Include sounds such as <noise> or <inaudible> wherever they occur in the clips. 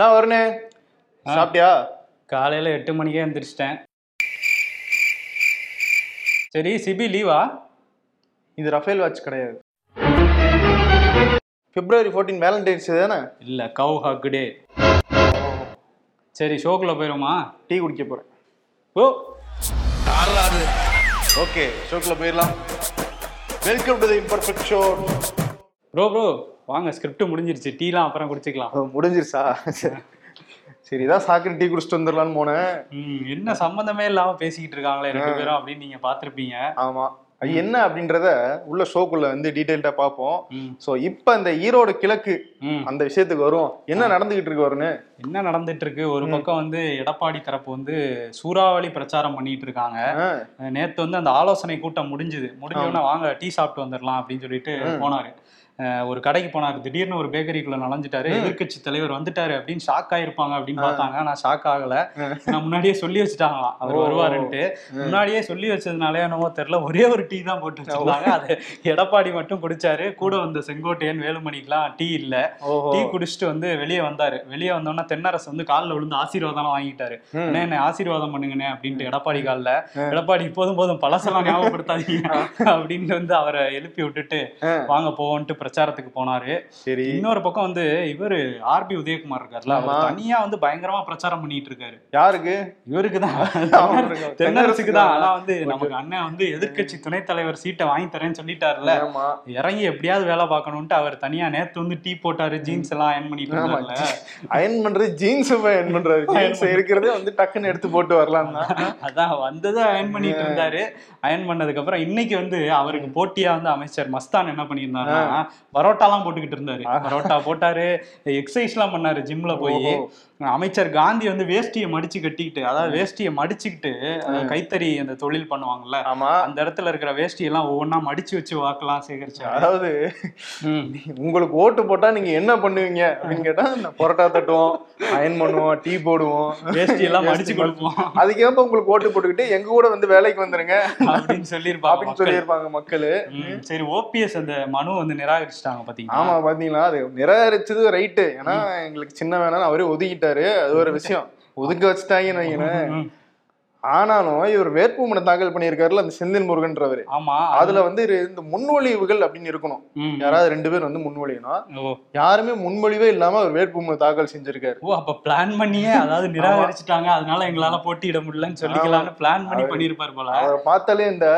நான் வருணே சாப்பிட்டியா? காலையில எட்டு மணிக்கே எந்திரிச்சிட்டேன். சரி சிபி லீவா? இது ரஃபேல் வாட்ச் கிடையாது. பிப்ரவரி ஃபோர்டீன் வேலண்டைன்ஸ் தானே? இல்ல கவு ஹக் டே சரி ஷோக்குள்ள போயிருமா டீ குடிக்க போறேன். ஓ. ஓகே ஷோக்குள்ள போயிடலாம். Welcome to the imperfect show bro bro வாங்க ஸ்கிரிப்ட் முடிஞ்சிருச்சு. டீலாம் அப்புறம் குடிச்சிக்கலாம். முடிஞ்சிருச்சா? சரி. இதான் சாக்கரை டீ குடிச்சிட்டு வந்துடலான்னு போனேன். என்ன சம்பந்தமே இல்லாம பேசிக்கிட்டு இருக்காங்களே ரெண்டு பேரும் அப்படின்னு நீங்க பாத்திருப்பீங்க ஆமா. அது என்ன அப்படின்றத உள்ள ஷோக்குள்ள வந்து டீடைல்டா பார்ப்போம். ஸோ இப்போ இந்த ஈரோடு கிழக்கு. அந்த விஷயத்துக்கு வரும் என்ன நடந்துகிட்டு இருக்கு வரும்னு என்ன நடந்துட்டு இருக்கு? ஒரு பக்கம் வந்து எடப்பாடி தரப்பு வந்து சூறாவளி பிரச்சாரம் பண்ணிட்டு இருக்காங்க. நேத்து வந்து அந்த ஆலோசனை கூட்டம் முடிஞ்சுது. முடிஞ்சோடனே வாங்க டீ சாப்பிட்டு வந்துடலாம் அப்படின்னு சொல்லிட்டு போனாரு. ஒரு கடைக்கு போனாரு திடீர்னு ஒரு பேக்கரிக்குள்ள நுழைஞ்சிட்டாரு எதிர்க்கட்சி தலைவர் வந்துட்டாரு அப்படின்னு ஷாக் ஆயிருப்பாங்க அப்படின்னு பார்த்தாங்க. நான் ஷாக் ஆகல. நான் முன்னாடியே சொல்லி வச்சுட்டாங்களாம். அவர். வருவாருன்ட்டு. முன்னாடியே சொல்லி வச்சதுனாலே என்னவோ தெரியல. ஒரே ஒரு டீ தான் போட்டு வச்சிருந்தாங்க. அது எடப்பாடி மட்டும் குடிச்சாரு. கூட வந்த செங்கோட்டையன் வேலுமணிக்கெல்லாம் டீ இல்ல. டீ குடிச்சிட்டு வந்து வெளியே வந்தாரு. வெளியே வந்தோடனே தென்னரசு வந்து காலில் விழுந்து ஆசீர்வாதம் வாங்கிட்டாரு. என்ன ஆசீர்வாதம் பண்ணுங்கண்ணே அப்படின்ட்டு எடப்பாடி காலில். எடப்பாடி போதும் போதும் பழசெல்லாம் ஞாபகப்படுத்தாதீங்க அப்படின்ட்டு வந்து அவரை எழுப்பி விட்டுட்டு. வாங்க போவோன்ட்டு பிரச்சாரத்துக்கு போனாரு. சரி. இன்னொரு பக்கம் வந்து இவரு ஆர்பி உதயகுமார் ஆமா. தனியா வந்து பயங்கரமா பிரச்சாரம் பண்ணிட்டு இருக்காரு. யாருக்கு? இவருக்கு தான். <laughs> <laughs> தென்னரசுக்கு தான். ஆனா தென்னரசுக்கு வந்து நமக்கு அண்ணன் வந்து எதிர்க்கட்சி துணைத் தலைவர் சீட்டை வாங்கி தரேன்னு சொல்லிட்டாருல. ஆமா. இறங்கி எப்படியாவது வேலை பார்க்கணும்ட்டு அவர் தனியா நேத்து வந்து டீ போட்டாரு ஜீன்ஸ் எல்லாம் அயன் பண்ணிட்டு இருந்தாருல. <laughs> அயன் பண்றது ஜீன்ஸ் அயன் பண்றாரு. ஜீன்ஸ் இருக்கிறதே வந்து டக்குன்னு எடுத்து போட்டு வரலாம் தான். அதான் வந்ததை அயன் பண்ணிட்டு இருந்தாரு. அயன் பண்ணதுக்கு அப்புறம் இன்னைக்கு வந்து அவருக்கு போட்டியா வந்து அமைச்சர் மஸ்தான் என்ன பண்ணியிருந்தாருன்னா பரோட்டாலாம் போட்டுக்கிட்டு இருந்தாரு. பரோட்டா போட்டாரு எக்ஸசைஸ் எல்லாம் பண்ணாரு ஜிம்ல போய். அமைச்சர் காந்தி வந்து வேஷ்டியை மடிச்சு கட்டிக்கிட்டு அதாவது வேஷ்டியை மடிச்சுக்கிட்டு கைத்தறி அந்த தொழில் பண்ணுவாங்கல்ல ஆமா. அந்த இடத்துல இருக்கிற வேஷ்டி எல்லாம் ஒவ்வொன்றா மடிச்சு வச்சு வாக்கெல்லாம் சேகரிச்சாரு அதாவது. உங்களுக்கு ஓட்டு போட்டா நீங்க என்ன பண்ணுவீங்க? அப்படின்னு கேட்டா பரோட்டா தட்டுவோம் அயன் பண்ணுவோம் டீ போடுவோம். வேஷ்டி எல்லாம் மடிச்சு. கொடுப்போம். அதுக்கேற்ப உங்களுக்கு ஓட்டு போட்டுக்கிட்டு எங்க கூட வந்து வேலைக்கு வந்துருங்க. அப்படின்னு சொல்லியிருப்பாங்க அப்படின்னு. சொல்லியிருப்பாங்க மக்களு. சரி ஓபிஎஸ் அந்த மனு வந்து நிராகரிச்சிட்டாங்க பாத்தீங்களா? ஆமா பாத்தீங்களா? அது நிராகரிச்சது ரைட்டு ஏன்னா எங்களுக்கு சின்ன வேணாலும் அவரே ஒதுக்கிட்டாரு அது ஒரு விஷயம். ஒதுக்க வச்சுட்டாங்கன்னு வைங்களேன். ஆனாலும் இவர் வேட்புமனு தாக்கல் பண்ணியிருக்காருல அந்த செந்தில் முருகன்றவரு. ஆமா. அதுல வந்து இந்த முன்மொழிவுகள் அப்படின்னு இருக்கணும். யாராவது ரெண்டு பேர் வந்து முன்மொழியணும். யாருமே முன்மொழிவே இல்லாம அவர் வேட்புமனு தாக்கல் செஞ்சிருக்காரு. ஓ அப்ப பிளான் பண்ணியே அதாவது நிராகரிச்சுட்டாங்க. அதனால எங்களால போட்டியிட முடியலன்னு சொல்லிக்கலாம்னு பிளான் பண்ணி பண்ணிருப்பார் போல. அவரை பார்த்தாலே இந்த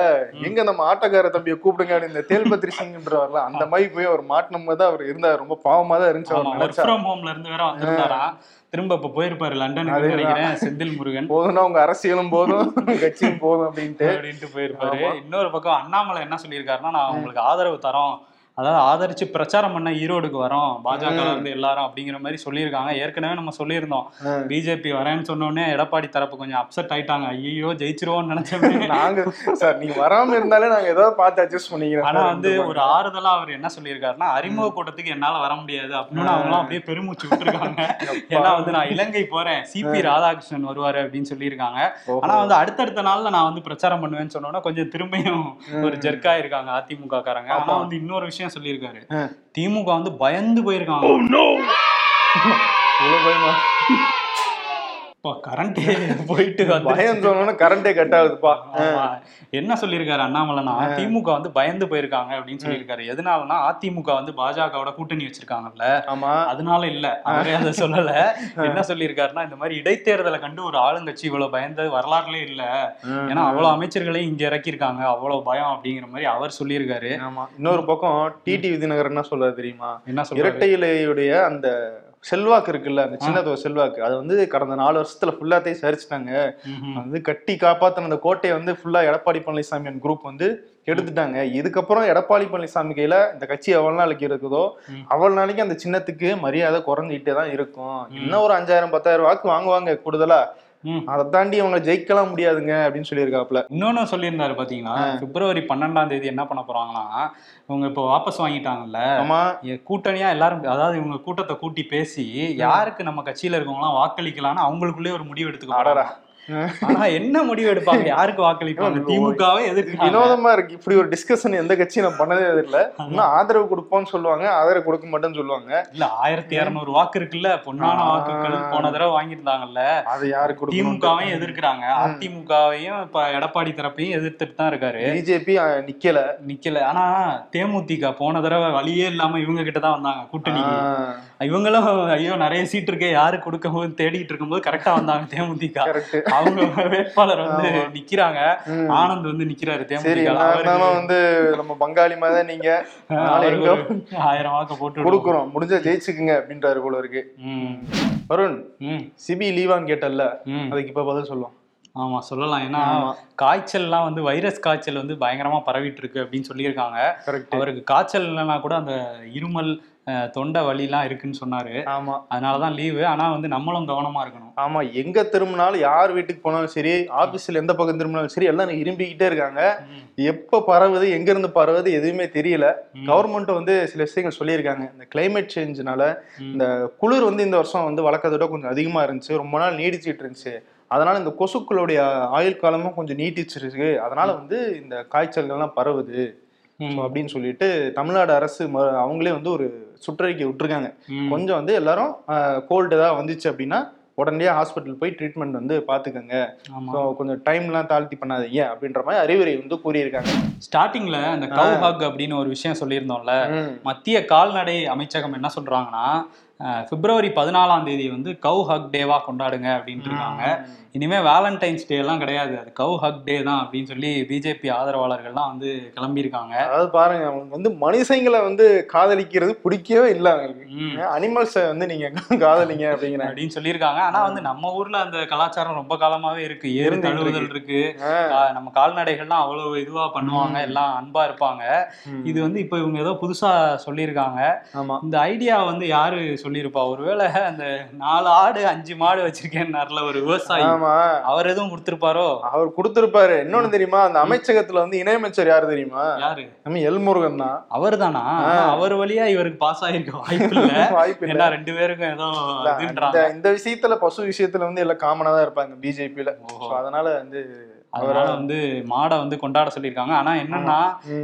எங்க நம்ம ஆட்டக்கார தம்பியை கூப்பிடுங்க இந்த தேல்பத்ரி சிங்ன்றவர்ல அந்த மாதிரி போய் அவர் மாட்டினம் போது அவர் இருந்தார். ரொம்ப பாவமா தான் இருந்துச்சு அவர் ஹோம்ல இருந்து வேற வந்திருந்தாராம் திரும்ப இப்ப போயிருப்பாரு லண்டனுக்கு நினைக்கிறேன் செந்தில் முருகன். போதும்னா உங்க அரசியலும் போதும் கட்சியும் போதும் அப்படின்ட்டு. அப்படின்ட்டு போயிருப்பாரு. இன்னொரு பக்கம் அண்ணாமலை என்ன சொல்லியிருக்காருன்னா நான் உங்களுக்கு ஆதரவு தரோம். அதாவது ஆதரிச்சு பிரச்சாரம் பண்ண ஈரோடுக்கு வரோம். பாஜக இருந்து எல்லாரும் அப்படிங்கிற மாதிரி சொல்லியிருக்காங்க. ஏற்கனவே நம்ம சொல்லியிருந்தோம். பிஜேபி வரேன்னு சொன்ன உடனே எடப்பாடி தரப்பு கொஞ்சம் அப்செட் ஆயிட்டாங்க. ஐயோ ஜெயிச்சிருவோம்னு நினைச்சோமே <laughs> நாங்க சார் நீங்க வராம இருந்தாலே நாங்க ஏதாவது பார்த்து அட்ஜஸ்ட் பண்ணிக்கிறோம். ஆனா. வந்து ஒரு ஆறுதலா அவர் என்ன சொல்லியிருக்காருன்னா அறிமுக கூட்டத்துக்கு என்னால வர முடியாது அப்படின்னு அவங்களாம் அப்படியே பெருமூச்சு விட்டுருக்காங்க. ஏன்னா வந்து நான் இலங்கை போறேன். சிபி ராதாகிருஷ்ணன் வருவாரு அப்படின்னு சொல்லியிருக்காங்க. ஆனா வந்து அடுத்தடுத்த நாள்ல நான் வந்து பிரச்சாரம் பண்ணுவேன்னு சொன்னோன்னா கொஞ்சம் திரும்பியும் ஒரு ஜெர்க்கா இருக்காங்க அதிமுக காரங்க ஆனா வந்து இன்னொரு விஷயம் சொல்லியிருக்காரு. ஆ. திமுக வந்து பயந்து போயிருக்காங்க. பயமா கரண்ட் போயிட்டு <laughs> பயம் சொன்னோன்னா கரண்டே கட் ஆகுதுப்பா. என்ன சொல்லியிருக்காரு அண்ணாமலைனா திமுக வந்து பயந்து போயிருக்காங்க அப்படின்னு சொல்லியிருக்காரு. எதனாலனா அதிமுக வந்து பாஜகவோட கூட்டணி வச்சிருக்காங்கல்ல? ஆமா. அதனால இல்ல அவரே அதை சொல்லல. என்ன சொல்லியிருக்காருன்னா இந்த மாதிரி இடைத்தேர்தலை கண்டு ஒரு ஆளுங்கட்சி இவ்வளவு பயந்தது வரலாறுலே இல்ல. ஏன்னா அவ்வளவு அமைச்சர்களையும் இங்க இறக்கியிருக்காங்க அவ்வளவு பயம் அப்படிங்கிற மாதிரி அவர் சொல்லியிருக்காரு. ஆமா. இன்னொரு பக்கம் டிடி விதிநகர் என்ன சொல்றாரு தெரியுமா? என்ன சொல்றாரு? இரட்டை இலையுடைய அந்த செல்வாக்கு இருக்குல்ல அந்த சின்னதொரு செல்வாக்கு. அது வந்து கடந்த நாலு வருஷத்துல ஃபுல்லாத்தையும் சரிச்சிட்டாங்க. வந்து கட்டி காப்பாத்தின அந்த கோட்டையை வந்து ஃபுல்லா எடப்பாடி பழனிசாமி குரூப் வந்து எடுத்துட்டாங்க. இதுக்கப்புறம் எடப்பாடி பழனிசாமி கையில இந்த கட்சி எவ்வளவு நாளைக்கு இருக்குதோ. அவ்வளவு நாளைக்கு அந்த சின்னத்துக்கு மரியாதை குறைஞ்சிட்டே தான் இருக்கும். இன்னும் ஒரு அஞ்சாயிரம் பத்தாயிரம் வாக்கு வாங்குவாங்க கூடுதலா. அதை தாண்டி அவங்க ஜெயிக்கலாம் முடியாதுங்க அப்படின்னு சொல்லியிருக்காப்ல இன்னொன்னு சொல்லியிருந்தாரு பாத்தீங்களா? பிப்ரவரி பன்னெண்டாம் தேதி என்ன பண்ண போறாங்கன்னா இவங்க இப்போ வாபஸ் வாங்கிட்டாங்கல்ல. ஆமா. கூட்டணியா எல்லாரும் அதாவது இவங்க கூட்டத்தை கூட்டி பேசி யாருக்கு நம்ம கட்சியில இருக்கவங்களாம் வாக்களிக்கலாம்னு அவங்களுக்குள்ளே ஒரு முடிவு எடுத்துக்க அடடா. போறாங்க. ஆனா என்ன முடிவு எடுப்பாங்க? <laughs> யாருக்கு வாக்களிப்பாங்க? திமுகவே எதிர்க்கு வினோதமா இருக்கு. இப்படி ஒரு டிஸ்கஷன் எந்த கட்சியும் நான் பண்ணதே இல்ல இன்னும் ஆதரவு கொடுப்போம்னு சொல்லுவாங்க. ஆதரவு கொடுக்க மாட்டேன்னு சொல்லுவாங்க. இல்ல ஆயிரத்தி இருநூறு வாக்கு இருக்குல்ல. பொன்னான. வாக்குகள் போன தடவை வாங்கியிருந்தாங்கல்ல. அது யாருக்கு திமுகவையும் எதிர்க்கிறாங்க. அதிமுகவையும் இப்ப எடப்பாடி தரப்பையும் எதிர்த்துட்டு தான் இருக்காரு. பிஜேபி நிக்கல. நிக்கல. ஆனா தேமுதிக போன தடவை வழியே இல்லாம இவங்க கிட்ட தான் வந்தாங்க கூட்டணிக்கு இவங்களும் ஐயோ நிறைய சீட் இருக்கே. யாரு கொடுக்கும் போது தேடிட்டு இருக்கும்போது கரெக்டா வந்தாங்க <laughs> தேமுதிக. அவங்க வேட்பாளர் வந்து. நிக்கிறாங்க. ஆனந்த் வந்து நிக்கிறாரு தேமுதிக வந்து நம்ம பங்காளி மாதிரி நீங்க. ஆயிரம் வாக்கு போட்டு. கொடுக்குறோம். முடிஞ்சா ஜெயிச்சுக்குங்க அப்படின்றாரு போல இருக்கு. வருண் சிபி லீவான்னு கேட்டல்ல. அதுக்கு இப்ப பதில் சொல்லும். ஆமா சொல்லலாம். ஏன்னா. காய்ச்சல்லாம் வந்து வைரஸ் காய்ச்சல் வந்து பயங்கரமா பரவிட்டு இருக்கு அப்படின்னு சொல்லியிருக்காங்க. அவருக்கு காய்ச்சல் இல்லைன்னா கூட அந்த இருமல் தொண்டை வலிலாம் இருக்குன்னு சொன்னாரு. ஆமா. அதனாலதான் லீவு ஆனா வந்து நம்மளும் கவனமா இருக்கணும். ஆமா எங்க திரும்பினாலும் யார் வீட்டுக்கு போனாலும் சரி ஆபீஸ்ல எந்த பக்கம் திரும்பினாலும் சரி எல்லாம் இரும்பிக்கிட்டே இருக்காங்க. எப்ப பரவுது எங்க இருந்து பரவுது எதுவுமே தெரியல. கவர்மெண்ட் வந்து சில விஷயங்கள் சொல்லியிருக்காங்க. இந்த கிளைமேட் சேஞ்ச்னால. இந்த குளிர் வந்து இந்த வருஷம் வந்து வழக்கத்தை விட கொஞ்சம் அதிகமா இருந்துச்சு. ரொம்ப நாள் நீடிச்சிட்டு இருந்துச்சு. அதனால இந்த கொசுக்களுடைய ஆயுள் காலமும் கொஞ்சம் நீட்டிச்சிருக்கு. அதனால வந்து இந்த காய்ச்சல்கள்லாம் பரவுது. அப்படின்னு சொல்லிட்டு தமிழ்நாடு அரசு அவங்களே வந்து ஒரு சுற்றறிக்கை விட்டுருக்காங்க. கொஞ்சம் வந்து எல்லாரும் கோல்டு ஏதாவது வந்துச்சு அப்படின்னா உடனடியா ஹாஸ்பிட்டல் போய் ட்ரீட்மெண்ட் வந்து பாத்துக்கோங்க. ஆமா. ஸோ கொஞ்சம் டைம்லாம் தாழ்த்தி பண்ணாதீங்க அப்படின்ற மாதிரி அறிவுரை வந்து கூறியிருக்காங்க. ஸ்டார்டிங்ல அந்த கவ் ஹக் அப்படின்னு ஒரு விஷயம் சொல்லியிருந்தோம்ல. மத்திய கால்நடை அமைச்சகம் என்ன சொல்றாங்கன்னா பிப்ரவரி பதினாலாம் தேதி வந்து கவ் ஹக் டேவா கொண்டாடுங்க அப்படின்ட்டு இருக்காங்க. இனிமே வேலண்டைன்ஸ் டே எல்லாம் கிடையாது. அது கவ் ஹக் டே தான் அப்படின்னு சொல்லி பிஜேபி ஆதரவாளர்கள்லாம் வந்து கிளம்பியிருக்காங்க. அதாவது பாருங்க அவங்களுக்கு வந்து மனுஷங்களை வந்து காதலிக்கிறது பிடிக்கவே இல்லை அவங்களுக்கு. அனிமல்ஸை வந்து நீங்க காதலிங்க அப்படிங்கிறாங்க அப்படின்னு சொல்லியிருக்காங்க. ஆனா வந்து நம்ம ஊர்ல அந்த கலாச்சாரம் ரொம்ப காலமாவே இருக்கு. ஏறு தழுவுதல் இருக்கு. நம்ம கால்நடைகள்லாம் அவ்வளவு இதுவா பண்ணுவாங்க. எல்லாம் அன்பா இருப்பாங்க. இது வந்து இப்ப இவங்க ஏதோ புதுசா சொல்லியிருக்காங்க. இந்த ஐடியா வந்து யாரு சொல்லியிருப்பா? ஒருவேளை அந்த நாலு ஆடு அஞ்சு மாடு வச்சிருக்கேன்னார்ல ஒரு விவசாயி. ஆமா அவர் எதுவும் கொடுத்திருப்பாரோ? அவர் கொடுத்திருப்பாரு. இன்னொன்னு தெரியுமா? அந்த அமைச்சகத்துல வந்து இணையமைச்சர் யாரு தெரியுமா? யாரு? நம்ம எல்முருகன் தான். அவர் தானா அவர் வழியா இவருக்கு பாஸ் ஆயிருக்க வாய்ப்பு இல்ல <laughs> வாய்ப்பு இல்ல ரெண்டு பேருக்கும் ஏதோ இந்த விஷயத்துல பசு விஷயத்துல வந்து எல்லாம் காமனா தான் இருப்பாங்க பிஜேபியில. அதனால வந்து அதனால வந்து மாடை வந்து கொண்டாட சொல்லியிருக்காங்க. ஆனா என்னன்னா.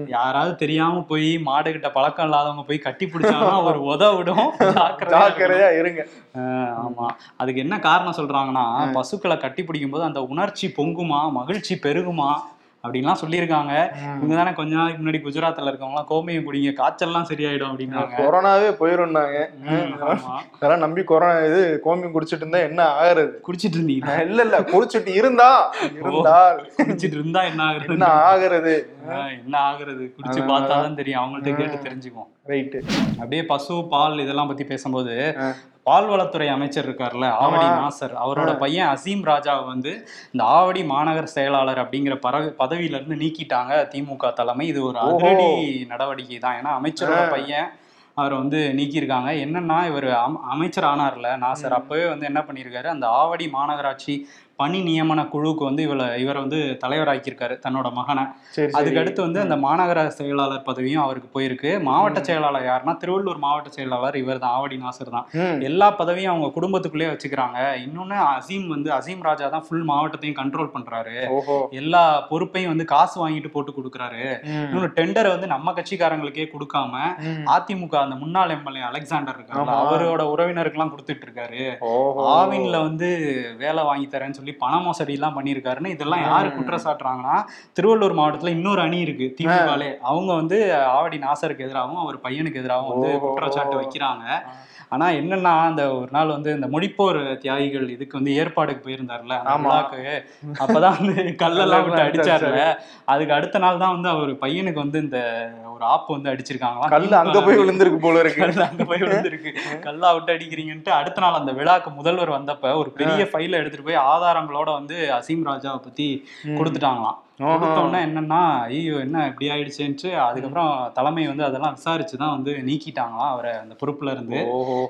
யாராவது தெரியாம போய் மாடு கிட்ட பழக்கம் இல்லாதவங்க போய் கட்டி பிடிச்சாங்கன்னா ஒரு உத விடும் <laughs> ஜாக்கிரதையா இருங்க. ஆமா. அதுக்கு என்ன காரணம் சொல்றாங்கன்னா பசுக்களை கட்டி பிடிக்கும் போது அந்த உணர்ச்சி பொங்குமா? மகிழ்ச்சி பெருகுமா? அப்படின்லாம் சொல்லியிருக்காங்க. இவங்க தானே கொஞ்ச நாளைக்கு முன்னாடி குஜராத்ல இருக்கவங்கலாம் கோமியம் குடிங்க காய்ச்சல்லாம் சரியாயிடும் அப்படின்னாங்க. கொரோனாவே போயிருந்தாங்க ம், ஆமா. இதெல்லாம் நம்பி கொரோனா இது கோமியம் குடிச்சிட்டு இருந்தா என்ன ஆகுறது? குடிச்சிட்டு இருந்தீங்க இல்ல இல்ல குடிச்சிட்டு இருந்தா. இருந்தால் குடிச்சிட்டு இருந்தா என்ன ஆகுறது? என்ன ஆகுறது? ஆஹ் என்ன ஆகுறது? குடிச்சு பார்த்தாதான் தெரியும். அவங்கள்ட்ட கேட்டு தெரிஞ்சுக்குவோம். ரைட்டு. அப்படியே பசு பால் இதெல்லாம் பத்தி பேசும்போது பால்வளத்துறை அமைச்சர் இருக்கார்ல ஆவடி நாசர் அவரோட பையன் அசீம் ராஜாவை வந்து இந்த ஆவடி மாநகர செயலாளர் அப்படிங்கிற பறவை பதவியில இருந்து நீக்கிட்டாங்க திமுக தலைமை. இது ஒரு அதிரடி நடவடிக்கை தான். ஏன்னா அமைச்சரோட பையன் அவரை வந்து நீக்கியிருக்காங்க. என்னன்னா இவர் அமைச்சர் ஆனார்ல. நாசர் அப்பவே வந்து என்ன பண்ணியிருக்காரு அந்த ஆவடி மாநகராட்சி பணி நியமன குழுவுக்கு வந்து இவரை இவரை வந்து தலைவராக்கியிருக்காரு தன்னோட மகனை. சரி சரி. அதுக்கு அடுத்து வந்து அந்த மாநகர செயலாளர் பதவியும் அவருக்கு போயிருக்கு. மாவட்ட செயலாளர் யாருன்னா திருவள்ளூர் மாவட்ட செயலாளர் இவர் தான் ஆவடி நாசர் தான். எல்லா பதவியும் அவங்க குடும்பத்துக்குள்ளே வச்சுக்கிறாங்க. இன்னொன்னு அசீம் வந்து அசீம் ராஜா தான் ஃபுல் மாவட்டத்தையும் கண்ட்ரோல் பண்றாரு. எல்லா பொறுப்பையும் வந்து காசு வாங்கிட்டு போட்டு கொடுக்குறாரு. இன்னொன்னு டெண்டரை வந்து நம்ம கட்சிக்காரங்களுக்கே கொடுக்காம. அதிமுக அந்த முன்னாள் எம்எல்ஏ அலெக்சாண்டர் இருக்காரு ஆமா. அவரோட உறவினருக்குலாம் கொடுத்துட்டு இருக்காரு. ஆவின்ல வந்து வேலை வாங்கி தரேன்னு சொல்லி பண மோசடி எல்லாம் பண்ணியிருக்காருன்னு இதெல்லாம் யாரு குற்றம் சாட்டுறாங்கன்னா திருவள்ளூர் மாவட்டத்துல இன்னொரு அணி இருக்கு திமுகலே. அவங்க வந்து ஆவடி நாசருக்கு எதிராகவும் அவர் பையனுக்கு எதிராகவும் வந்து. குற்றச்சாட்டு வைக்கிறாங்க. ஆனா என்னன்னா அந்த ஒரு நாள் வந்து இந்த முடிப்போர் தியாகிகள் இதுக்கு வந்து ஏற்பாடுக்கு போயிருந்தாருல. விழாக்கு. அப்பதான் வந்து கல்லெல்லாம் விட்டு அடிச்சாருல அதுக்கு அடுத்த நாள் தான் வந்து அவர் பையனுக்கு வந்து இந்த ஒரு ஆப்பு வந்து அடிச்சிருக்காங்களாம். கல்லு அங்க போய் விழுந்திருக்கு போல இருக்கு. கல்லு அங்க போய் விழுந்திருக்கு. கல்லா விட்டு அடிக்கிறீங்கன்ட்டு அடுத்த நாள் அந்த விழாக்கு முதல்வர் வந்தப்ப ஒரு பெரிய ஃபைல எடுத்துட்டு போய் ஆதாரங்களோட வந்து அசீம் ராஜாவை பத்தி கொடுத்துட்டாங்களாம். ஆஹா. கொடுத்தோன்னே என்னன்னா ஐயோ என்ன இப்படி ஆயிடுச்சுன்ட்டு அதுக்கப்புறம் தலைமை வந்து அதெல்லாம் விசாரிச்சு தான் வந்து நீக்கிட்டாங்களாம் அவரை அந்த பொறுப்புல இருந்து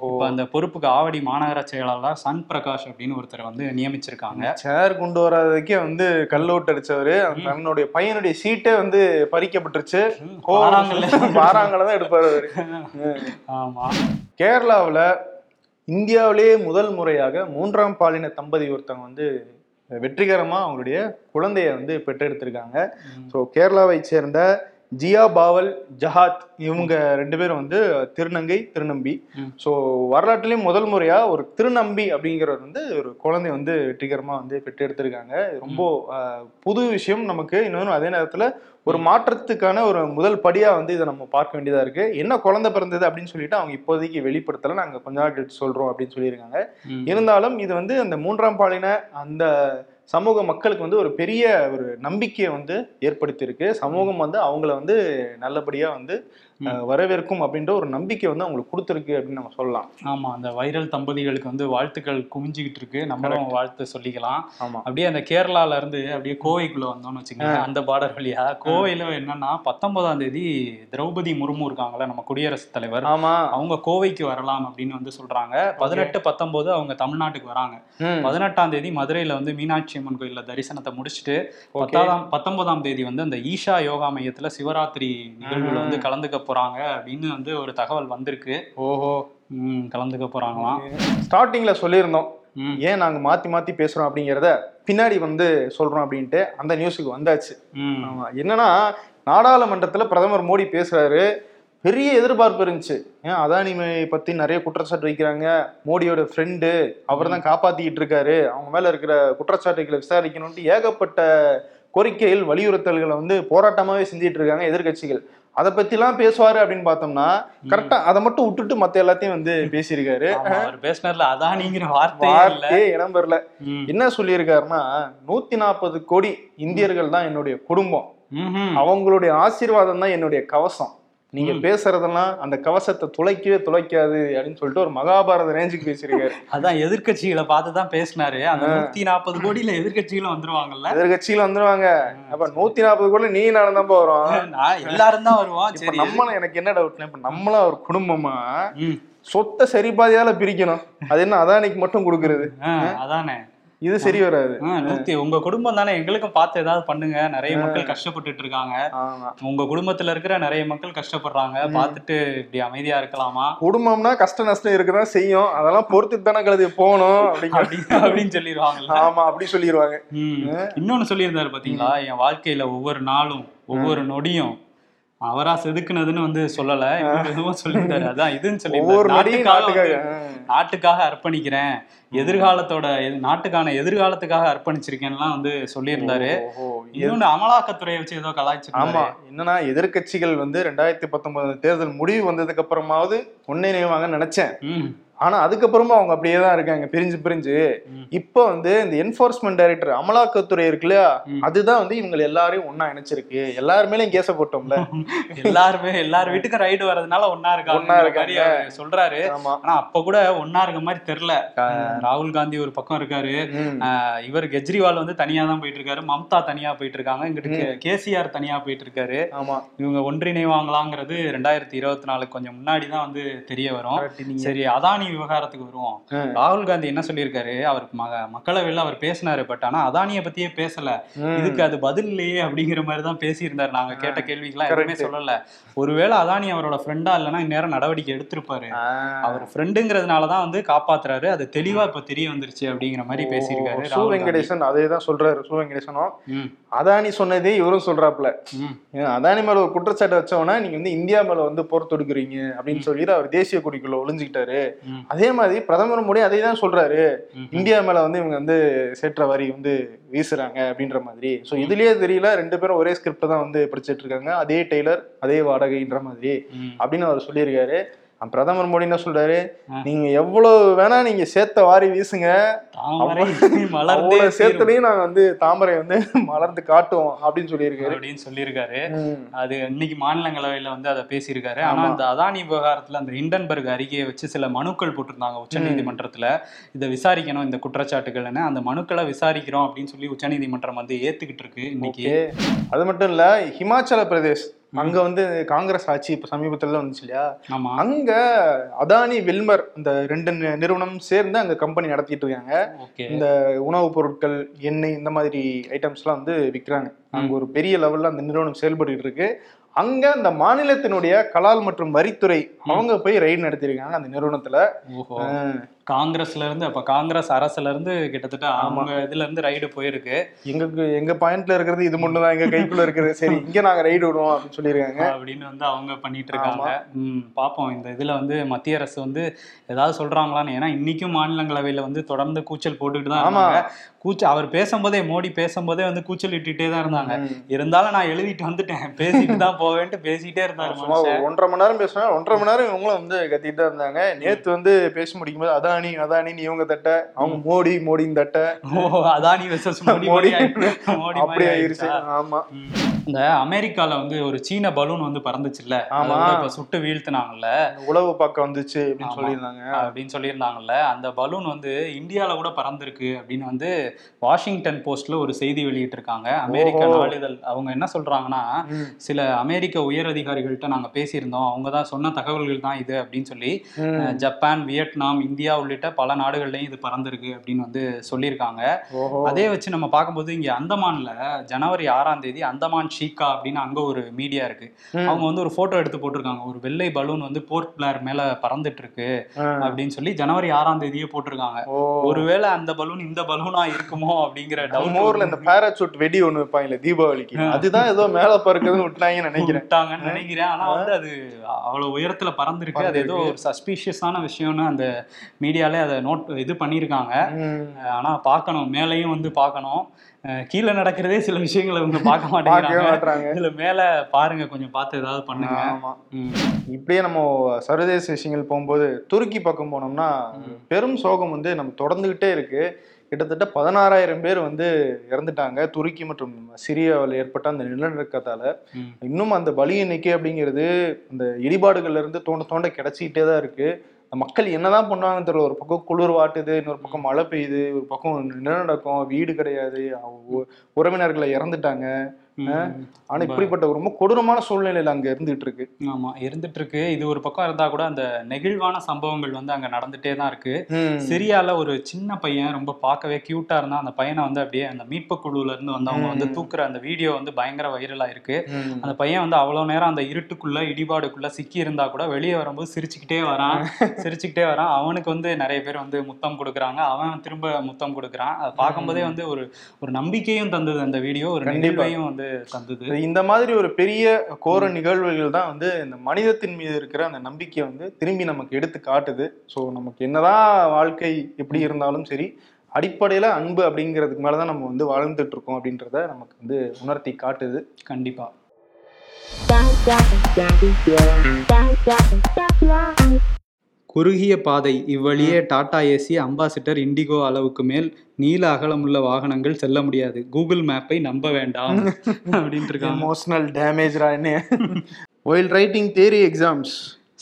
இப்ப அந்த பொறுப்புக்கு ஆவடி மாநகர செயலாளர் சன் பிரகாஷ் அப்படின்னு ஒருத்தரை வந்து நியமிச்சிருக்காங்க. சேர் கொண்டு வராததுக்கே வந்து கல் அவுட் அடிச்சவரு. தன்னுடைய பையனுடைய சீட்டே வந்து பறிக்கப்பட்டுருச்சு. பாறாங்கல தான் எடுப்பாரு <laughs> ஆமா. கேரளாவுல இந்தியாவிலேயே முதல் முறையாக மூன்றாம் பாலின தம்பதி ஒருத்தவங்க வந்து வெற்றிகரமா அவங்களுடைய குழந்தைய வந்து பெற்றெடுத்திருக்காங்க. ஸோ கேரளாவை சேர்ந்த ஜியா பாவல் ஜஹாத் இவங்க ரெண்டு பேரும் வந்து திருநங்கை திருநம்பி. ஸோ வரலாற்றுலேயும் முதல் முறையா ஒரு திருநம்பி அப்படிங்கிறவர் வந்து ஒரு குழந்தை வந்து வெற்றிகரமா வந்து பெற்றெடுத்திருக்காங்க. ரொம்ப புது விஷயம் நமக்கு. இன்னொன்று அதே நேரத்துல ஒரு மாற்றத்துக்கான ஒரு முதல் படியா வந்து இதை நம்ம பார்க்க வேண்டியதா இருக்கு. என்ன குழந்தை பிறந்தது அப்படின்னு சொல்லிட்டு அவங்க இப்போதைக்கு வெளிப்படுத்தல. நாங்க கொஞ்ச நாள் சொல்றோம் அப்படின்னு சொல்லியிருக்காங்க. இருந்தாலும் இது வந்து அந்த மூன்றாம் பாலின அந்த சமூக மக்களுக்கு வந்து ஒரு பெரிய ஒரு நம்பிக்கையை வந்து ஏற்படுத்தியிருக்கு. சமூகம் வந்து அவங்கள வந்து நல்லபடியாக வந்து வரவேற்கும் அப்படின்ற ஒரு நம்பிக்கை வந்து அவங்களுக்கு கொடுத்துருக்கு அப்படின்னு நம்ம சொல்லலாம். ஆமா அந்த வைரல் தம்பதிகளுக்கு வந்து வாழ்த்துக்கள் குமிஞ்சுக்கிட்டு இருக்கு. நம்மளும் வாழ்த்து சொல்லிக்கலாம். அப்படியே அந்த கேரளால இருந்து அப்படியே கோவைக்குள்ள வந்தோம்னு வச்சுக்கோங்க அந்த பார்டர் வழியா கோவையில என்னன்னா பத்தொன்பதாம் தேதி திரௌபதி முர்மு இருக்காங்கல்ல நம்ம குடியரசுத் தலைவர். ஆமா. அவங்க கோவைக்கு வரலாம் அப்படின்னு வந்து சொல்றாங்க. பதினெட்டு பத்தொன்பது அவங்க தமிழ்நாட்டுக்கு வராங்க. பதினெட்டாம் தேதி மதுரையில வந்து மீனாட்சி அம்மன் கோயில்ல தரிசனத்தை முடிச்சுட்டு பத்தாம் பத்தொன்பதாம் தேதி வந்து அந்த ஈஷா யோகா மையத்துல சிவராத்திரி நிகழ்வுல வந்து கலந்துக்க போறாங்க அப்படின்னு வந்து ஒரு தகவல் வந்திருக்கு. ஓஹோ. கலந்துக்க போறாங்களாம். ஸ்டார்டிங்ல சொல்லியிருந்தோம். ஏன் நாங்க மாத்தி மாத்தி பேசுறோம் அப்படிங்கிறத பின்னாடி வந்து சொல்றோம் அப்படின்ட்டு அந்த நியூஸுக்கு வந்தாச்சு. என்னன்னா நாடாளுமன்றத்துல பிரதமர் மோடி பேசுறாரு. பெரிய எதிர்பார்ப்பு இருந்துச்சு. ஏன் அதானிமை பத்தி நிறைய குற்றச்சாட்டு வைக்கிறாங்க. மோடியோட ஃப்ரெண்டு அவர் தான் காப்பாத்திக்கிட்டு இருக்காரு. அவங்க மேல இருக்கிற குற்றச்சாட்டுகளை விசாரிக்கணும்ட்டு ஏகப்பட்ட கோரிக்கைகள் வலியுறுத்தல்களை வந்து போராட்டமாவே செஞ்சிட்டு இருக்காங்க எதிர்க்கட்சிகள். அதை பத்திலாம் பேசுவாரு அப்படின்னு பார்த்தோம்னா கரெக்டா அதை மட்டும் விட்டுட்டு மத்த எல்லாத்தையும் வந்து பேசியிருக்காரு. பேசினார்ல வார்த்தையே இல்ல. வார்த்தையே இடம் பெறல. என்ன சொல்லியிருக்காருன்னா நூத்தி நாற்பது கோடி இந்தியர்கள் தான் என்னுடைய குடும்பம். அவங்களுடைய ஆசீர்வாதம் தான் என்னுடைய கவசம். நீங்க பேசுறதெல்லாம் அந்த கவசத்தை துளைக்கவே துளைக்காது அப்படின்னு சொல்லிட்டு ஒரு மகாபாரத ரேஞ்சுக்கு பேசியிருக்காரு. அதான் எதிர்க்கட்சிகளை பார்த்து தான் பேசினாரு. அந்த நூத்தி நாற்பது கோடியில எதிர்க்கட்சிகளும் வந்துருவாங்கல்ல? <laughs> எதிர்கட்சியில வந்துருவாங்க. அப்ப நூத்தி நாற்பது கோடி நீ நடந்தப்ப வரும். நான் எல்லாரும் தான் வருவோம். சரி. நம்மளும் எனக்கு என்ன டவுட்னா இப்ப நம்மளா ஒரு குடும்பமா சொத்தை சரி பாதியால பிரிக்கணும். அது என்ன அதானிக்கு மட்டும் கொடுக்கறது? அதானே. இது சரி வராது. நூத்தி உங்க குடும்பம் தானே? எங்களுக்கும் பார்த்து ஏதாவது பண்ணுங்க. நிறைய மக்கள் கஷ்டப்பட்டுட்டு இருக்காங்க உங்க குடும்பத்துல இருக்கிற நிறைய மக்கள் கஷ்டப்படுறாங்க. பார்த்துட்டு இப்படி அமைதியா இருக்கலாமா? குடும்பம்னா கஷ்ட நஷ்டம் இருக்குதான் செய்யும். அதெல்லாம் பொறுத்துட்டு தானே கழுதி போகணும் அப்படிங்கிற அப்படி அப்படின்னு சொல்லிடுவாங்கல்ல ஆமா அப்படி சொல்லிடுவாங்க. இன்னொன்னு சொல்லியிருந்தாரு பாத்தீங்களா? என் வாழ்க்கையில ஒவ்வொரு நாளும் ஒவ்வொரு நொடியும் அவரா செதுக்குனதுன்னு வந்து சொல்லல. எதுவும் சொல்லியிருந்தாரு அதான் இதுன்னு நொடியும் நாட்டுக்காக நாட்டுக்காக. அர்ப்பணிக்கிறேன். எதிர்காலத்தோட எது- நாட்டுக்கான எதிர்காலத்துக்காக அர்ப்பணிச்சிருக்கேன்லாம் வந்து சொல்லியிருந்தாரு. இன்னொன்னு அமலாக்கத்துறையை வச்சு ஏதோ ஆமா. கலாய்ச்சிருந்தாரு என்னன்னா எதிர்க்கட்சிகள் வந்து ரெண்டாயிரத்தி பத்தொன்பது தேர்தல் முடிவு வந்ததுக்கு அப்புறமாவது ஒன்றிணைவாங்கன்னு நினைச்சேன். ம், ஆனா அதுக்கப்புறமா அவங்க அப்படியே தான் இருக்காங்க. பிரிஞ்சு பிரிஞ்சு. இப்போ வந்து இந்த என்போர்ஸ்மெண்ட் டைரக்டர் அமலாக்கத்துறை இருக்கு இல்லையா? ம். அதுதான் வந்து இவங்க எல்லாரையும் ஒண்ணா இணைச்சிருக்கு. எல்லார் மேலயும் கேச போட்டோம்ல. எல்லாருமே எல்லார் வீட்டுக்கும் ரைடு வர்றதுனால ஒன்னா இருக்காங்க. இருக்காங்க. அவரு சொல்றாரு. ஆனா அப்ப கூட ஒன்னா இருக்க மாதிரி தெரியல. ராகுல் காந்தி ஒரு பக்கம் இருக்காரு. இவர் கெஜ்ரிவால் வந்து தனியா தான் போயிட்டு இருக்காரு மம்தா தனியா போயிட்டு இருக்காங்க இங்கிட்டு கேசிஆர் தனியா போயிட்டு இருக்காரு ஆமா. இவங்க ஒன்றிணைவாங்களாங்கிறது ரெண்டாயிரத்தி இருபத்தி நாலுக்கு கொஞ்சம் முன்னாடி தான் வந்து தெரிய வரும். சரி அதானி விவகாரத்துக்கு வருவோம். ராகுல் காந்தி என்ன சொல்லியிருக்காரு? அவர் மக மக்களவையில் அவர் பேசினாரு பட் ஆனா அதானிய பத்தியே பேசல. இதுக்கு அது பதில் இல்லையே அப்படிங்கிற மாதிரி தான் பேசியிருந்தாரு. நாங்க கேட்ட கேள்விக்கெல்லாம் எதுவுமே. சொல்லல. ஒருவேளை அதானி அவரோட ஃப்ரெண்டா இல்லைன்னா இந்நேரம் நடவடிக்கை எடுத்திருப்பாரு. அவர் ஃப்ரெண்டுங்கிறதுனால தான் வந்து காப்பாத்துறாரு. அது தெளிவா இப்ப தெரிய வந்துருச்சு அப்படிங்கிற மாதிரி பேசியிருக்காரு சு. வெங்கடேசன் அதே தான் சொல்றாரு. சு வெங்கடேசனும். அதானி சொன்னதே இவரும் சொல்றாப்ல அதானி மேல ஒரு குற்றச்சாட்டு வச்சவனா நீங்க வந்து இந்தியா மேல வந்து போர் தொடுக்குறீங்க அப்படின்னு சொல்லிட்டு அவர் தேசிய கொடிக்குள்ள ஒளிஞ்சுக்கிட்டாரு. அதே மாதிரி பிரதமர் மோடி அதே தான் சொல்றாரு. இந்தியா மேல வந்து இவங்க வந்து சேற்ற வரி வந்து வீசுறாங்க அப்படின்ற மாதிரி. சோ இதுலயே தெரியல ரெண்டு பேரும் ஒரே ஸ்கிரிப்ட் தான் வந்து படிச்சிட்டு இருக்காங்க. அதே டெய்லர் அதே வாடகைன்ற மாதிரி. அப்படின்னு அவர் சொல்லியிருக்காரு. பிரதமர் மோடி என்ன சொல்றாரு. நீங்க எவ்வளவு வேணா நீங்க சேத்த வாரி வீசுங்க. சேத்துலயும் நாங்க வந்து தாமரை வந்து மலர்ந்து காட்டுவோம் அப்படின்னு சொல்லியிருக்காரு. அப்படின்னு சொல்லியிருக்காரு. அது இன்னைக்கு மாநிலங்களவையில வந்து அதை பேசியிருக்காரு. ஆனா இந்த அதானி விவகாரத்துல அந்த ஹிண்டன்பர்க் அறிக்கையை வச்சு சில மனுக்கள் போட்டிருந்தாங்க உச்சநீதிமன்றத்துல. இதை விசாரிக்கணும் இந்த குற்றச்சாட்டுகள்னு. அந்த மனுக்களை விசாரிக்கிறோம் அப்படின்னு சொல்லி உச்சநீதிமன்றம் வந்து ஏத்துக்கிட்டு இருக்கு இன்னைக்கு. அது மட்டும் இல்ல ஹிமாச்சல பிரதேஷ் அங்க வந்து காங்கிரஸ் ஆட்சி இப்ப சமீபத்துல வந்துச்சு இல்லையா? அங்க அதானி வில்மர் இந்த ரெண்டு நிறுவனம் சேர்ந்து அங்க கம்பெனி நடத்திட்டு இருக்காங்க. இந்த உணவுப் பொருட்கள் எண்ணெய் இந்த மாதிரி ஐட்டம்ஸ்லாம் வந்து விற்கிறாங்க அங்க ஒரு பெரிய லெவல்ல அந்த நிறுவனம் செயல்பட்டு இருக்கு. அங்க அந்த மாநிலத்தினுடைய கலால் மற்றும் வரித்துறை அவங்க போய் ரைடு நடத்திருக்காங்க அந்த நிறுவனத்துல. காங்கிரஸ்ல இருந்து அப்ப காங்கிரஸ் அரசுல இருந்து கிட்டத்தட்ட அவங்க இதுல இருந்து ரைடு போயிருக்கு. எங்களுக்கு எங்க பாயிண்ட்ல இருக்கிறது இது மட்டும் தான் எங்க கைக்குள்ள இருக்குது. சரி இங்க நாங்க ரைடு விடுவோம் அப்படின்னு சொல்லியிருக்காங்க. அப்படின்னு வந்து அவங்க பண்ணிட்டு இருக்காங்க. ம் பாப்போம். இந்த இதுல வந்து மத்திய அரசு வந்து ஏதாவது சொல்றாங்களான்னு ஏன்னா இன்னைக்கும் மாநிலங்களவையில வந்து தொடர்ந்து கூச்சல் போட்டுக்கிட்டு தான். இருந்தாங்க. கூச்சல் அவர் பேசும்போதே மோடி பேசும்போதே வந்து கூச்சல் இட்டுட்டே தான் இருந்தாங்க. இருந்தாலும் நான் எழுதிட்டு வந்துட்டேன். பேசிட்டு தான் போவேன்ட்டு பேசிட்டே மனுஷன். ஒன்றரை மணி நேரம் பேசினா ஒன்றரை மணி நேரம் இவங்களும் வந்து கத்திட்டு தான் இருந்தாங்க. நேத்து வந்து பேசி முடிக்கும்போது அதானி அதானின்னு இவங்க தட்ட அவங்க மோடி மோடின்னு தட்ட. அதானி மோடி அப்படி ஆயிருச்சு? ஆமா. இந்த அமெரிக்கால வந்து ஒரு சீன பலூன் வந்து பறந்துச்சுல்ல? ஆமா. இப்ப சுட்டு வீழ்த்தினாங்கல்ல? உளவு பார்க்க வந்துச்சு அப்படின்னு. சொல்லியிருந்தாங்க. அப்படின்னு சொல்லியிருந்தாங்கல்ல. அந்த பலூன் வந்து இந்தியால கூட பறந்திருக்கு அப்படின்னு வந்து வாஷிங்டன் போஸ்ட்ல ஒரு செய்தி வெளியிட்டிருக்காங்க. அமெரிக்க. நாளிதழ். அவங்க என்ன சொல்றாங்கன்னா. சில அமெரிக்க உயர் அதிகாரிகள்கிட்ட நாங்க பேசியிருந்தோம். அவங்க தான் சொன்ன தகவல்கள் தான் இது அப்படின்னு சொல்லி ஜப்பான் வியட்நாம் இந்தியா உள்ளிட்ட பல நாடுகள்லயும் இது பறந்திருக்கு அப்படின்னு வந்து சொல்லியிருக்காங்க. அதே வச்சு நம்ம பார்க்கும்போது இங்க அந்தமான்ல ஜனவரி ஆறாம் தேதி அந்தமான் ஷீகா அப்படின்னு அங்க ஒரு மீடியா இருக்கு. அவங்க வந்து ஒரு போட்டோ எடுத்து போட்டிருக்காங்க. ஒரு வெள்ளை பலூன் வந்து போர்ட் பிளேர் மேல பறந்துட்டு இருக்கு. அப்படின்னு சொல்லி ஜனவரி ஆறாம் தேதியே போட்டிருக்காங்க. ஒருவேளை அந்த பலூன் இந்த பலூனா இருக்குமோ அப்படிங்கிற டவுட் இந்த பேராசூட் வெடி ஒண்ணு வைப்பாங்கல்ல தீபாவளிக்கு. அதுதான் ஏதோ மேல பறக்குதுன்னு விட்டாங்கன்னு நினைக்கிறேன். விட்டாங்கன்னு நினைக்கிறேன். ஆனா வந்து அது அவ்வளவு உயரத்துல பறந்துருக்கு. அது ஏதோ ஒரு சஸ்பீஷியஸான விஷயம்னு அந்த மீடியாலே அதை நோட் இது பண்ணியிருக்காங்க. ஆனா பார்க்கணும். மேலையும் வந்து பார்க்கணும். கீழே நடக்கிறதே சில விஷயங்களை வந்து பார்க்க மாட்டேங்கிறாங்க. இதுல மேல பாருங்க கொஞ்சம் பார்த்து ஏதாவது பண்ணுங்க. ஆமா. இப்படியே நம்ம சர்வதேச விஷயங்கள் போகும்போது துருக்கி பக்கம் போனோம்னா பெரும் சோகம் வந்து நம்ம தொடர்ந்துகிட்டே இருக்கு. கிட்டத்தட்ட பதினாறாயிரம் பேர் வந்து இறந்துட்டாங்க. துருக்கி மற்றும் சிரியாவில் ஏற்பட்ட அந்த நிலநடுக்கத்தால. இன்னும் அந்த பலி எண்ணிக்கை அப்படிங்கிறது அந்த இடிபாடுகள்ல இருந்து தோண்ட தோண்ட கிடைச்சிக்கிட்டே தான் இருக்கு. மக்கள் என்னதான் பண்ணுவாங்கன்னு தெரியல. ஒரு பக்கம் குளிர் வாட்டுது இன்னொரு பக்கம் மழை பெய்யுது ஒரு பக்கம் நிலநடுக்கம் வீடு கிடையாது. உறவினர்களை இறந்துட்டாங்க. ஆனா இப்படிப்பட்ட ஒரு ரொம்ப கொடூரமான சூழ்நிலையில அங்க இருந்துகிட்டு இருக்கு. ஆமா இருந்துட்டு இருக்கு இது ஒரு பக்கம் இருந்தா கூட அந்த நெகிழ்வான சம்பவங்கள் வந்து அங்க நடந்துட்டே தான் இருக்கு. சிரியால ஒரு சின்ன பையன் ரொம்ப பார்க்கவே கியூட்டா இருந்தா அந்த பையனை வந்து அப்படியே அந்த மீட்பு குழுல இருந்து வந்தவங்க வந்து. தூக்குற அந்த வீடியோ வந்து பயங்கர வைரலா இருக்கு. அந்த பையன் வந்து அவ்வளவு நேரம் அந்த இருட்டுக்குள்ள இடிபாடுக்குள்ள சிக்கி இருந்தா கூட வெளியே வரும்போது சிரிச்சுக்கிட்டே வரான். சிரிச்சுக்கிட்டே வரான். அவனுக்கு வந்து நிறைய பேர் வந்து முத்தம் கொடுக்குறாங்க. அவன் திரும்ப முத்தம் கொடுக்குறான். அதை பார்க்கும்போதே வந்து ஒரு ஒரு நம்பிக்கையும் தந்தது அந்த வீடியோ ஒரு கண்டிப்பா. நிகழ்வையும் வந்து தந்தது. இந்த மாதிரி ஒரு பெரிய கோர நிகழ்வுகள் தான் வந்து இந்த மனிதத்தின் மீது இருக்கிற அந்த நம்பிக்கையை வந்து திரும்பி நமக்கு எடுத்து காட்டுது. ஸோ நமக்கு என்னதான் வாழ்க்கை எப்படி இருந்தாலும் சரி அடிப்படையில அன்பு அப்படிங்கிறதுக்கு மேலதான் நம்ம வந்து வாழ்ந்துட்டு இருக்கோம் அப்படின்றத நமக்கு வந்து உணர்த்தி காட்டுது. கண்டிப்பா. குறுகிய பாதை. இவ்வழியே டாடா ஏசி அம்பாசிடர் இண்டிகோ அளவுக்கு மேல் நீள அகலமுள்ள வாகனங்கள் செல்ல முடியாது. கூகுள் மேப்பை நம்ப வேண்டாம் அப்படின்ட்டு இருக்காங்க எமோஷனல் டேமேஜ்ரா என்ன ஒயில் ரைட்டிங் தேரி எக்ஸாம்ஸ்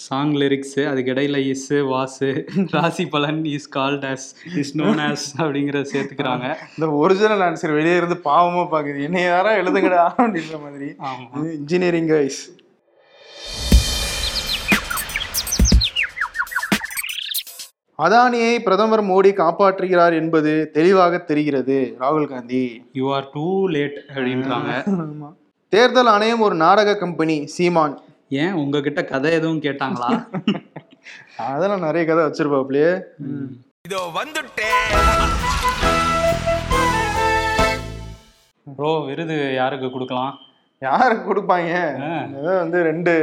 சாங் லிரிக்ஸ் அதுக்கு இடையில இஸ் வாசு ராசி பலன் is called as is known as அப்படிங்கறத சேர்த்துக்கிறாங்க. இந்த ஒரிஜினல் ஆன்சர் வெளியே இருந்து பாவமா பாக்குது. என்ன யாரா எழுதுங்கடா அப்படின்ற மாதிரி. ஆமா. இன்ஜினியரிங் கைஸ் அதானியை பிரதமர் மோடி காப்பாற்றுகிறார் என்பது தெளிவாக தெரிகிறது. ராகுல் Gandhi. You are too late அப்படின்றாங்க. <laughs> தேர்தல் ஆணையம் ஒரு நாடக கம்பெனி சீமான். ஏன் உங்ககிட்ட கதை எதுவும் கேட்டாங்களா? <laughs> அதெல்லாம் நிறைய கதை வச்சிருப்பாப்லயே. இதோ வந்துட்டேன் ப்ரோ விருது யாருக்கு கொடுக்கலாம்? யாருக்கு கொடுப்பாங்க? வந்து ரெண்டு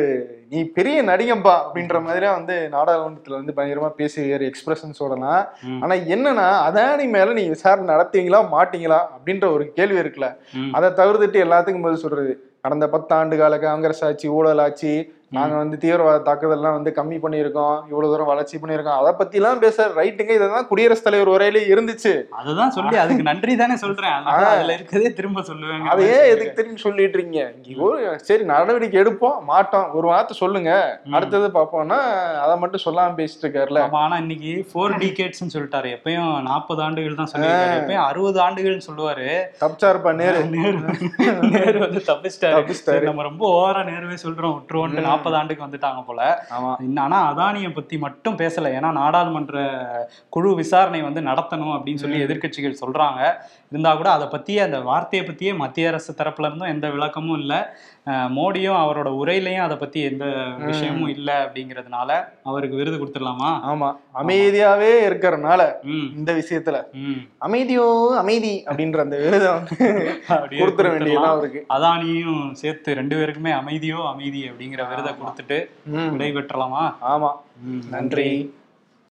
நீ பெரிய நடிகம்பா அப்படின்ற மாதிரியா வந்து நாடாளுமன்றத்துல வந்து பயங்கரமா பேசுகிற எக்ஸ்பிரஷன்ஸோடலாம் ம். ஆனா என்னன்னா அதானி மேல நீ விசாரணை நடத்தீங்களா மாட்டீங்களா அப்படின்ற ஒரு கேள்வி இருக்குல்ல. அதை தவிர்த்துட்டு எல்லாத்துக்கும் பதில் சொல்றது கடந்த பத்து ஆண்டு கால காங்கிரஸ் ஆட்சி ஊழல் ஆட்சி நாங்க வந்து தீவிரவாத தாக்குதல்லாம் வந்து கம்மி பண்ணியிருக்கோம் இவ்வளவு தூரம் வளர்ச்சி பண்ணியிருக்கோம். அதை பத்தி எல்லாம் பேச ரைட்டுங்க இதெல்லாம் குடியரசுத் தலைவர் உரையிலே இருந்துச்சு. அதுதான் சொல்லி அதுக்கு நன்றி தானே சொல்றேன். அதுல இருக்கதே திரும்ப சொல்லுவேங்க. அதையே எதுக்கு திரும்பி சொல்லிட்டு இருக்கீங்க சரி நடவடிக்கை எடுப்போம் மாட்டோம். ஒரு வார்த்தை சொல்லுங்க. அடுத்தது பார்ப்போம்னா அதை மட்டும் சொல்லாம பேசிட்டு இருக்காருல்ல ஆனா இன்னைக்கு ஃபோர் டிகேட்ஸ்னு சொல்லிட்டாரு. எப்பயும் நாற்பது ஆண்டுகள் தான் சொல்லியிருக்காரு. எப்பயும் அறுபது ஆண்டுகள்னு சொல்லுவாரு. தப்பிச்சாருப்பா நேரு. நேரு. நேரு வந்து தப்பிச்சிட்டாரு. நம்ம ரொம்ப ஓவரா நேருவே சொல்றோம். விட்டுருவோன்ட்டு நாற்பது ஆண்டுக்கு வந்துட்டாங்க போல. ஆனா அதானியை பத்தி மட்டும் பேசல. ஏன்னா நாடாளுமன்ற குழு விசாரணை வந்து நடத்தணும் அப்படின்னு சொல்லி எதிர்க்கட்சிகள் சொல்றாங்க. இருந்தா கூட அதை பத்தியே அந்த வார்த்தையை பத்தியே மத்திய அரசு தரப்புல இருந்தும் எந்த விளக்கமும் இல்ல. மோடியும் அவரோட உரையிலையும் அதை பத்தி எந்த விஷயமும் இல்ல அப்படிங்கறதுனால அவருக்கு விருது கொடுத்துடலாமா? ஆமா. அமைதியாவே இருக்கறனால ம். இந்த விஷயத்துல அமைதியோ அமைதி அப்படின்ற அந்த விருதை கொடுத்துட வேண்டியதான். அவருக்கு. அதானியும் சேர்த்து ரெண்டு பேருக்குமே அமைதியோ அமைதி அப்படிங்கிற விருதை கொடுத்துட்டு ம். விடை பெற்றலாமா ஆமா நன்றி.